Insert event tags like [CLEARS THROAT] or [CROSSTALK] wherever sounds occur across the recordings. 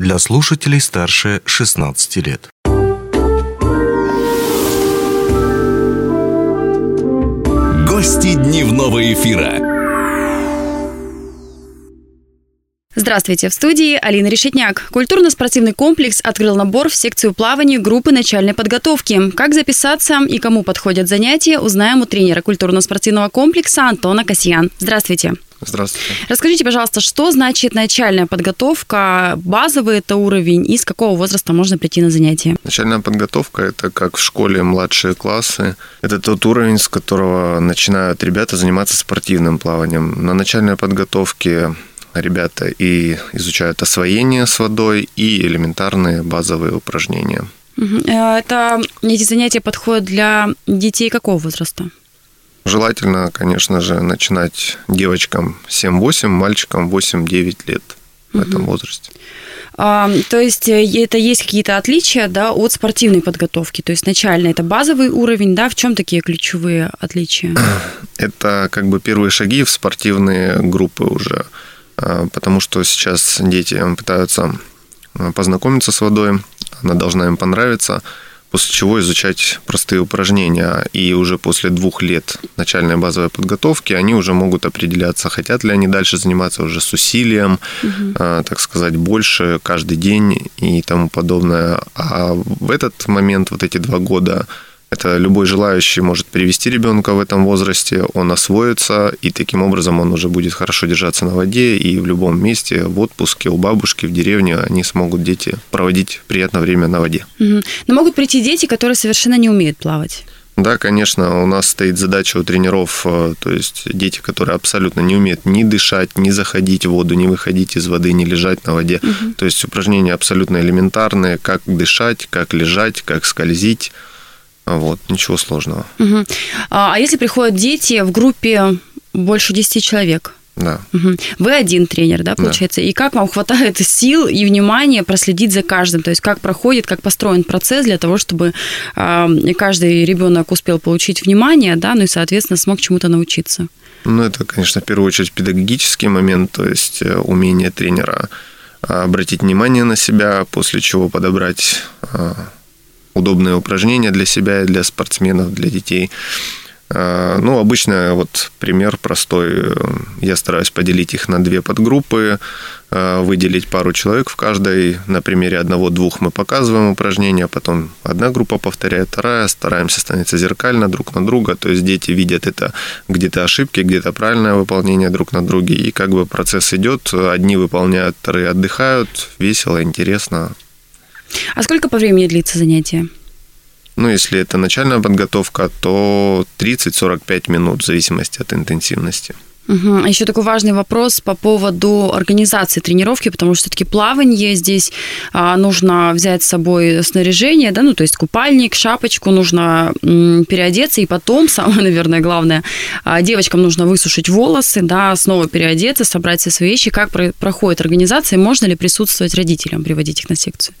для слушателей старше 16 лет. Гости дневного эфира. Здравствуйте, в студии Алина Решетняк. Культурно-спортивный комплекс открыл набор в секцию плавания группы начальной подготовки. Как записаться и кому подходят занятия, узнаем у тренера культурно-спортивного комплекса Антона Касьян. Здравствуйте. Здравствуйте. Расскажите, пожалуйста, что значит начальная подготовка, базовый это уровень и с какого возраста можно прийти на занятия? Начальная подготовка – это как в школе младшие классы. Это тот уровень, с которого начинают ребята заниматься спортивным плаванием. На начальной подготовке ребята и изучают освоение с водой и элементарные базовые упражнения. Э, это эти занятия подходят для детей какого возраста? Желательно, конечно же, начинать девочкам 7-8, мальчикам 8-9 лет в угу. этом возрасте. А, то есть э, это есть какие-то отличия да, от спортивной подготовки? То есть начально это базовый уровень, да? В чем такие ключевые отличия? [CLEARS THROAT] Это как бы первые шаги в спортивные группы уже. А, потому что сейчас дети пытаются а, познакомиться с водой, она должна им понравиться, после чего изучать простые упражнения. И уже после двух лет начальной базовой подготовки они уже могут определяться, хотят ли они дальше заниматься уже с усилием, угу. так сказать, больше каждый день и тому подобное. А в этот момент, вот эти два года, это любой желающий может привести ребенка в этом возрасте, он освоится, и таким образом он уже будет хорошо держаться на воде, и в любом месте, в отпуске, у бабушки, в деревне, они смогут, дети, проводить приятное время на воде. Угу. Но могут прийти дети, которые совершенно не умеют плавать. Да, конечно, у нас стоит задача у тренеров, э, то есть дети, которые абсолютно не умеют ни дышать, ни заходить в воду, ни выходить из воды, ни лежать на воде. Угу. То есть упражнения абсолютно элементарные, как дышать, как лежать, как скользить. Вот, ничего сложного. Угу. А если приходят дети в группе больше 10 человек? Да. Угу. Вы один тренер, да, получается? Да. И как вам хватает [LAUGHS] сил и внимания проследить за каждым? То есть как проходит, как построен процесс для того, чтобы э, каждый ребенок успел получить внимание, да, ну и, соответственно, смог чему-то научиться? Ну, это, конечно, в первую очередь педагогический момент, то есть э, умение тренера обратить внимание на себя, после чего подобрать а, удобное упражнение для себя и для спортсменов, для детей. А, ну, обычно вот пример простой. Я стараюсь поделить их на две подгруппы, а, выделить пару человек в каждой. На примере одного-двух мы показываем упражнения, потом одна группа повторяет, вторая. Стараемся становиться зеркально друг на друга. То есть дети видят это где-то ошибки, где-то правильное выполнение друг на друге. И как бы процесс идет. Одни выполняют, вторые отдыхают. Весело, интересно. А сколько по времени длится занятие? Ну, если это начальная подготовка, то 30-45 минут в зависимости от интенсивности. Угу. А еще такой важный вопрос по поводу организации тренировки, потому что все-таки плавание здесь а, нужно взять с собой снаряжение, да, ну то есть купальник, шапочку, нужно м, переодеться, и потом, [LAUGHS] самое, наверное, главное, а, девочкам нужно высушить волосы, да, снова переодеться, собрать все свои вещи. Как про- проходит организация, можно ли присутствовать родителям, приводить их на секцию?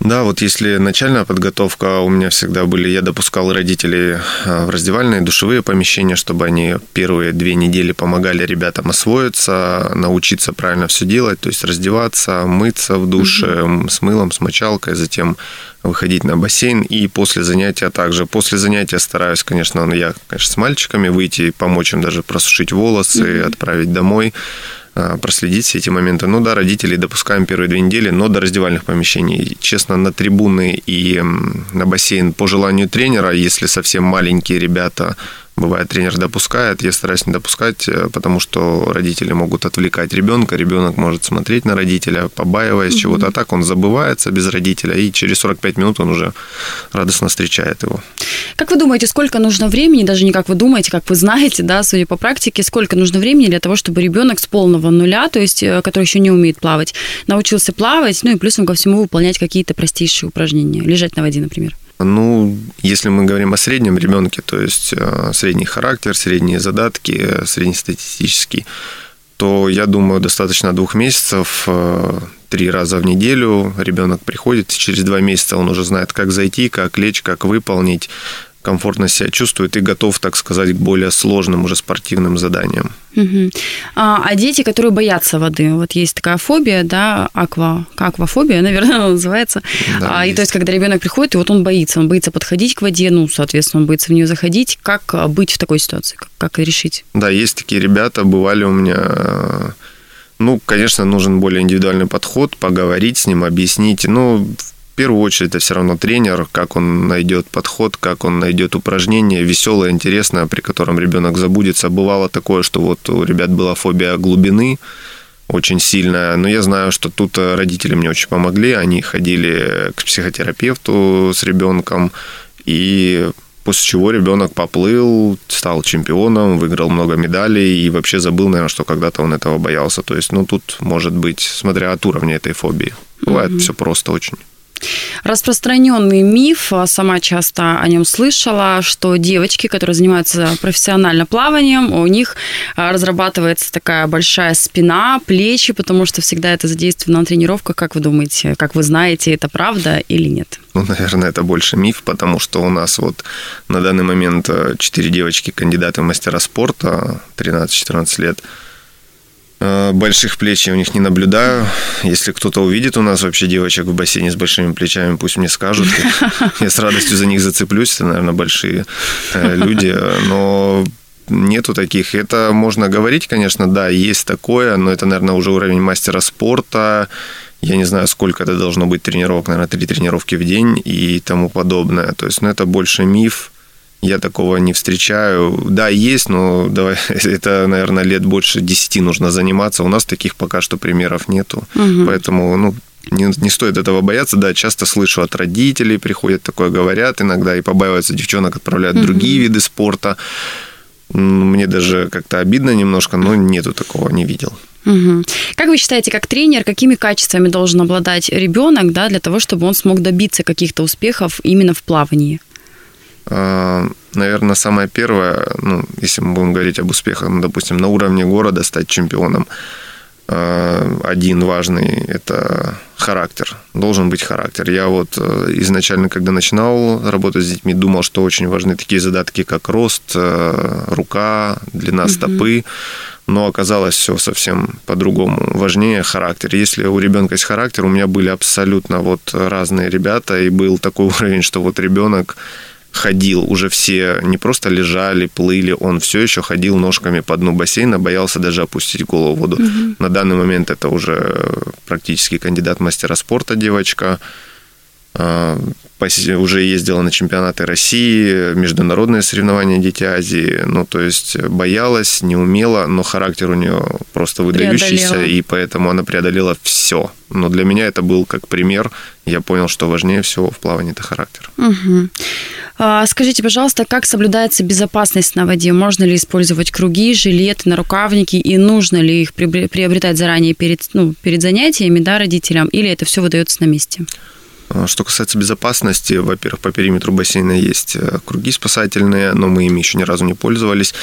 Да, вот если начальная подготовка у меня всегда были, я допускал родителей а, в раздевальные душевые помещения, чтобы они первые две недели помогали ребятам освоиться, научиться правильно все делать, то есть раздеваться, мыться в душе угу. с мылом, с мочалкой, затем выходить на бассейн и после занятия также. После занятия стараюсь, конечно, я, конечно, с мальчиками выйти, помочь им даже просушить волосы, угу. отправить домой. А, проследить все эти моменты. Ну да, родителей допускаем первые две недели, но до раздевальных помещений. Честно, на трибуны и на бассейн по желанию тренера, если совсем маленькие ребята Бывает, тренер допускает, я стараюсь не допускать, э, потому что родители могут отвлекать ребенка, ребенок может смотреть на родителя, побаиваясь угу. чего-то, а так он забывается без родителя, и через 45 минут он уже радостно встречает его. Как вы думаете, сколько нужно времени, даже не как вы думаете, как вы знаете, да, судя по практике, сколько нужно времени для того, чтобы ребенок с полного нуля, то есть, э, который еще не умеет плавать, научился плавать, ну и плюсом ко всему выполнять какие-то простейшие упражнения, лежать на воде, например? Ну, если мы говорим о среднем ребенке, то есть э, средний характер, средние задатки, э, среднестатистический, то я думаю, достаточно двух месяцев, э, три раза в неделю ребенок приходит, через два месяца он уже знает, как зайти, как лечь, как выполнить, комфортно себя чувствует и готов, так сказать, к более сложным уже спортивным заданиям. Угу. А, а дети, которые боятся воды, вот есть такая фобия, да, аква, аквафобия, [LAUGHS] наверное, она называется. Да, а, и то есть, когда ребенок приходит, и вот он боится, он боится подходить к воде, ну, соответственно, он боится в нее заходить. Как быть в такой ситуации, как, как решить? Да, есть такие ребята, бывали у меня ну, конечно, нужен более индивидуальный подход, поговорить с ним, объяснить. Ну, в первую очередь это все равно тренер, как он найдет подход, как он найдет упражнение веселое, интересное, при котором ребенок забудется. Бывало такое, что вот у ребят была фобия глубины, очень сильная. Но я знаю, что тут родители мне очень помогли. Они ходили к психотерапевту с ребенком, и после чего ребенок поплыл, стал чемпионом, выиграл много медалей и вообще забыл, наверное, что когда-то он этого боялся. То есть, ну, тут может быть, смотря от уровня этой фобии. Бывает mm-hmm. все просто очень. Распространенный миф, а сама часто о нем слышала, что девочки, которые занимаются профессионально плаванием, у них а, разрабатывается такая большая спина, плечи, потому что всегда это задействовано на тренировках. Как вы думаете, как вы знаете, это правда или нет? Ну, наверное, это больше миф, потому что у нас вот на данный момент э, четыре девочки кандидаты в мастера спорта, 13-14 лет – Э, больших плеч я у них не наблюдаю. Если кто-то увидит у нас вообще девочек в бассейне с большими плечами, пусть мне скажут. [LAUGHS] Я с радостью за них зацеплюсь. Это, наверное, большие э, люди. Но нету таких. Это можно говорить, конечно, да, есть такое, но это, наверное, уже уровень мастера спорта. Я не знаю, сколько это должно быть тренировок, наверное, три тренировки в день и тому подобное. То есть, ну, это больше миф я такого не встречаю. Да, есть, но давай, [LAUGHS] это, наверное, лет больше 10 нужно заниматься. У нас таких пока что примеров нету. Угу. Поэтому, ну, не, не стоит этого бояться. Да, часто слышу от родителей, приходят такое, говорят иногда, и побаиваются девчонок, отправляют угу. другие виды спорта. Мне даже как-то обидно немножко, но нету такого, не видел. Угу. Как вы считаете, как тренер, какими качествами должен обладать ребенок, да, для того, чтобы он смог добиться каких-то успехов именно в плавании? А, наверное, самое первое, ну, если мы будем говорить об успехах, ну, допустим, на уровне города стать чемпионом, а, один важный – это характер. Должен быть характер. Я вот э, изначально, когда начинал работать с детьми, думал, что очень важны такие задатки, как рост, э, рука, длина угу. стопы. Но оказалось все совсем по-другому. Важнее характер. Если у ребенка есть характер, у меня были абсолютно вот разные ребята, и был такой [LAUGHS] уровень, что вот ребенок ходил, уже все не просто лежали, плыли, он все еще ходил ножками по дну бассейна, боялся даже опустить голову в воду. Угу. На данный момент это уже практически кандидат мастера спорта девочка. А, уже ездила на чемпионаты России, международные соревнования Дети Азии. Ну, то есть боялась, не умела, но характер у нее просто выдающийся, преодолела. и поэтому она преодолела все. Но для меня это был как пример. Я понял, что важнее всего в плавании это характер. Угу. Скажите, пожалуйста, как соблюдается безопасность на воде? Можно ли использовать круги, жилеты, нарукавники? И нужно ли их приобретать заранее перед, ну, перед занятиями да, родителям? Или это все выдается на месте? А, что касается безопасности, во-первых, по периметру бассейна есть э, круги спасательные, но мы ими еще ни разу не пользовались.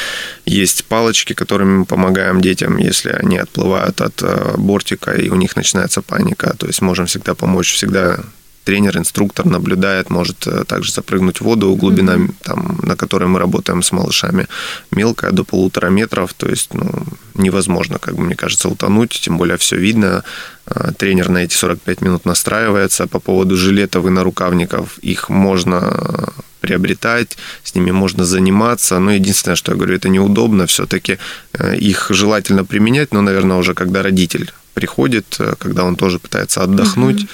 Есть палочки, которыми мы помогаем детям, если они отплывают от э, бортика и у них начинается паника. То есть можем всегда помочь, всегда тренер, инструктор наблюдает, может э, также запрыгнуть в воду, глубина, mm-hmm. там, на которой мы работаем с малышами, мелкая, до полутора метров, то есть ну, невозможно, как бы мне кажется, утонуть, тем более все видно. Э, тренер на эти 45 минут настраивается. По поводу жилетов и нарукавников, их можно приобретать, с ними можно заниматься. Но единственное, что я говорю, это неудобно. Все-таки э, их желательно применять, но, наверное, уже когда родитель приходит, когда он тоже пытается отдохнуть, угу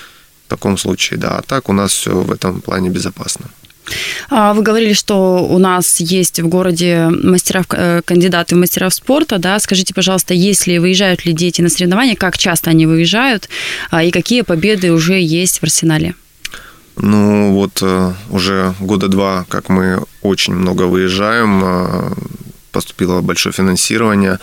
в таком случае, да. А так у нас все в этом плане безопасно. А, вы говорили, что у нас есть в городе мастера, э, кандидаты в мастера спорта, да? Скажите, пожалуйста, если выезжают ли дети на соревнования, как часто они выезжают а, и какие победы уже есть в арсенале? Ну вот э, уже года два, как мы очень много выезжаем, э, поступило большое финансирование.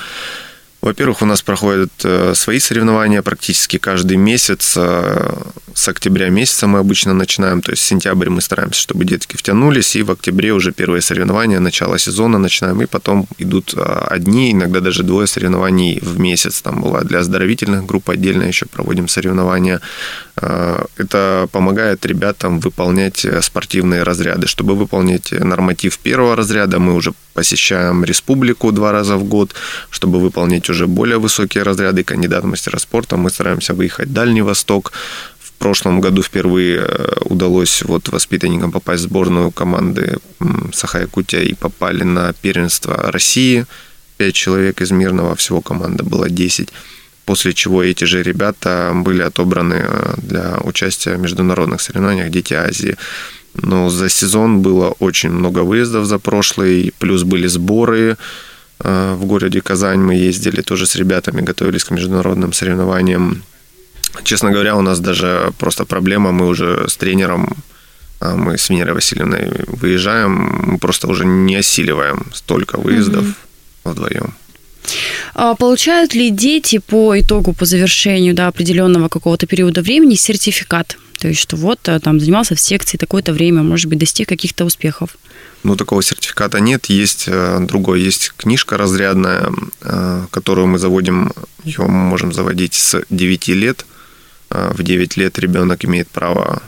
Во-первых, у нас проходят э, свои соревнования практически каждый месяц. Э, с октября месяца мы обычно начинаем, то есть в сентябре мы стараемся, чтобы детки втянулись, и в октябре уже первые соревнования, начало сезона начинаем, и потом идут э, одни, иногда даже двое соревнований в месяц. Там бывает для оздоровительных групп отдельно еще проводим соревнования. Это помогает ребятам выполнять спортивные разряды. Чтобы выполнить норматив первого разряда, мы уже посещаем республику два раза в год. Чтобы выполнить уже более высокие разряды, кандидат мастера спорта, мы стараемся выехать в Дальний Восток, в прошлом году впервые э, удалось вот воспитанникам попасть в сборную команды Саха-Якутия и попали на первенство России. Пять человек из Мирного, всего команда была 10 после чего эти же ребята были отобраны э, для участия в международных соревнованиях «Дети Азии». Но за сезон было очень много выездов за прошлый, плюс были сборы э, в городе Казань. Мы ездили тоже с ребятами, готовились к международным соревнованиям. Честно говоря, у нас даже просто проблема, мы уже с тренером а мы с Венерой Васильевной выезжаем, мы просто уже не осиливаем столько выездов угу. вдвоем. А получают ли дети по итогу, по завершению да, определенного какого-то периода времени сертификат? То есть, что вот э, там занимался в секции такое-то время, может быть, достиг каких-то успехов? Ну, такого сертификата нет. Есть э, другой, есть книжка разрядная, э, которую мы заводим, ее мы можем заводить с 9 лет – в 9 лет ребенок имеет право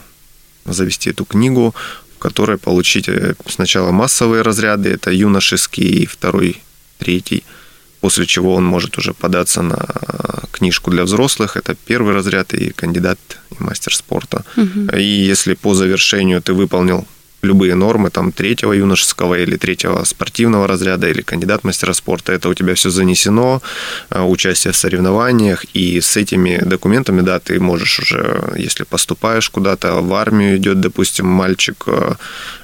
завести эту книгу, в которой получить сначала массовые разряды, это юношеский, второй, третий, после чего он может уже податься на книжку для взрослых, это первый разряд и кандидат и мастер спорта. Угу. И если по завершению ты выполнил любые нормы там третьего юношеского или третьего спортивного разряда или кандидат мастера спорта. Это у тебя все занесено, э, участие в соревнованиях, и с этими документами, да, ты можешь уже, если поступаешь куда-то, в армию идет, допустим, мальчик, э,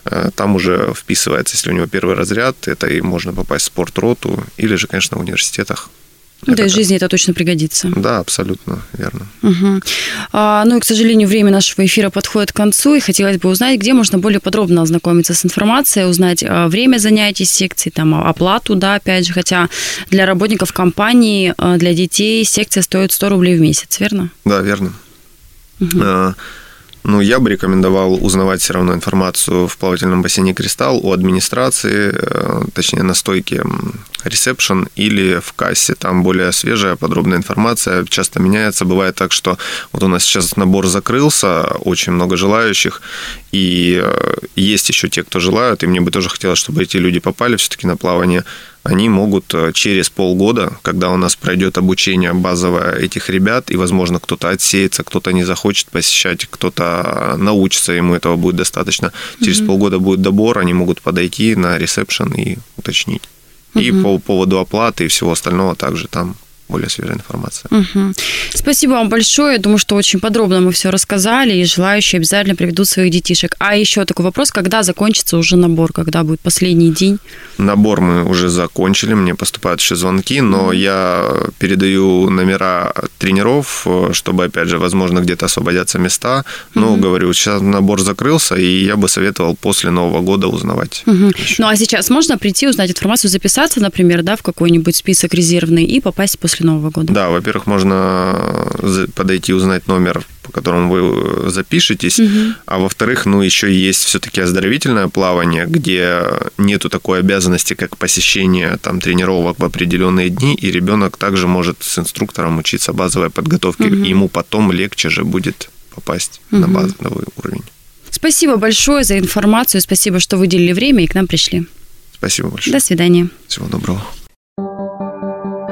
э, там уже вписывается, если у него первый разряд, это и можно попасть в спортроту, или же, конечно, в университетах ну, да, в жизни это точно пригодится. Да, абсолютно верно. Угу. А, ну и, к сожалению, время нашего эфира подходит к концу, и хотелось бы узнать, где можно более подробно ознакомиться с информацией, узнать а, время занятий секции, там, а, оплату, да, опять же, хотя для работников компании, а, для детей секция стоит 100 рублей в месяц, верно? Да, верно. Угу. Ну, я бы рекомендовал узнавать все равно информацию в плавательном бассейне «Кристалл» у администрации, э, точнее, на стойке ресепшн или в кассе. Там более свежая, подробная информация, часто меняется. Бывает так, что вот у нас сейчас набор закрылся, очень много желающих, и э, есть еще те, кто желают, и мне бы тоже хотелось, чтобы эти люди попали все-таки на плавание они могут э, через полгода, когда у нас пройдет обучение базовое этих ребят, и, возможно, кто-то отсеется, кто-то не захочет посещать, кто-то научится, ему этого будет достаточно. Через угу. полгода будет добор, они могут подойти на ресепшн и уточнить. Угу. И по поводу оплаты и всего остального также там более свежая информация. Угу. Спасибо вам большое. Я думаю, что очень подробно мы все рассказали, и желающие обязательно приведут своих детишек. А еще такой вопрос, когда закончится уже набор, когда будет последний день? Набор мы уже закончили, мне поступают еще звонки, но mm я передаю номера тренеров, чтобы, опять же, возможно, где-то освободятся места. Но, mm говорю, сейчас набор закрылся, и я бы советовал после Нового года узнавать. mm Ну, а сейчас можно прийти, узнать информацию, записаться, например, да, в какой-нибудь список резервный и попасть после после Нового года? Да, во-первых, можно подойти узнать номер, по которому вы запишетесь, угу. а во-вторых, ну, еще есть все-таки оздоровительное плавание, где нету такой обязанности, как посещение там тренировок в определенные дни, и ребенок также может с инструктором учиться базовой подготовке, угу. ему потом легче же будет попасть угу. на базовый уровень. Спасибо большое за информацию, спасибо, что выделили время и к нам пришли. Спасибо большое. До свидания. Всего доброго.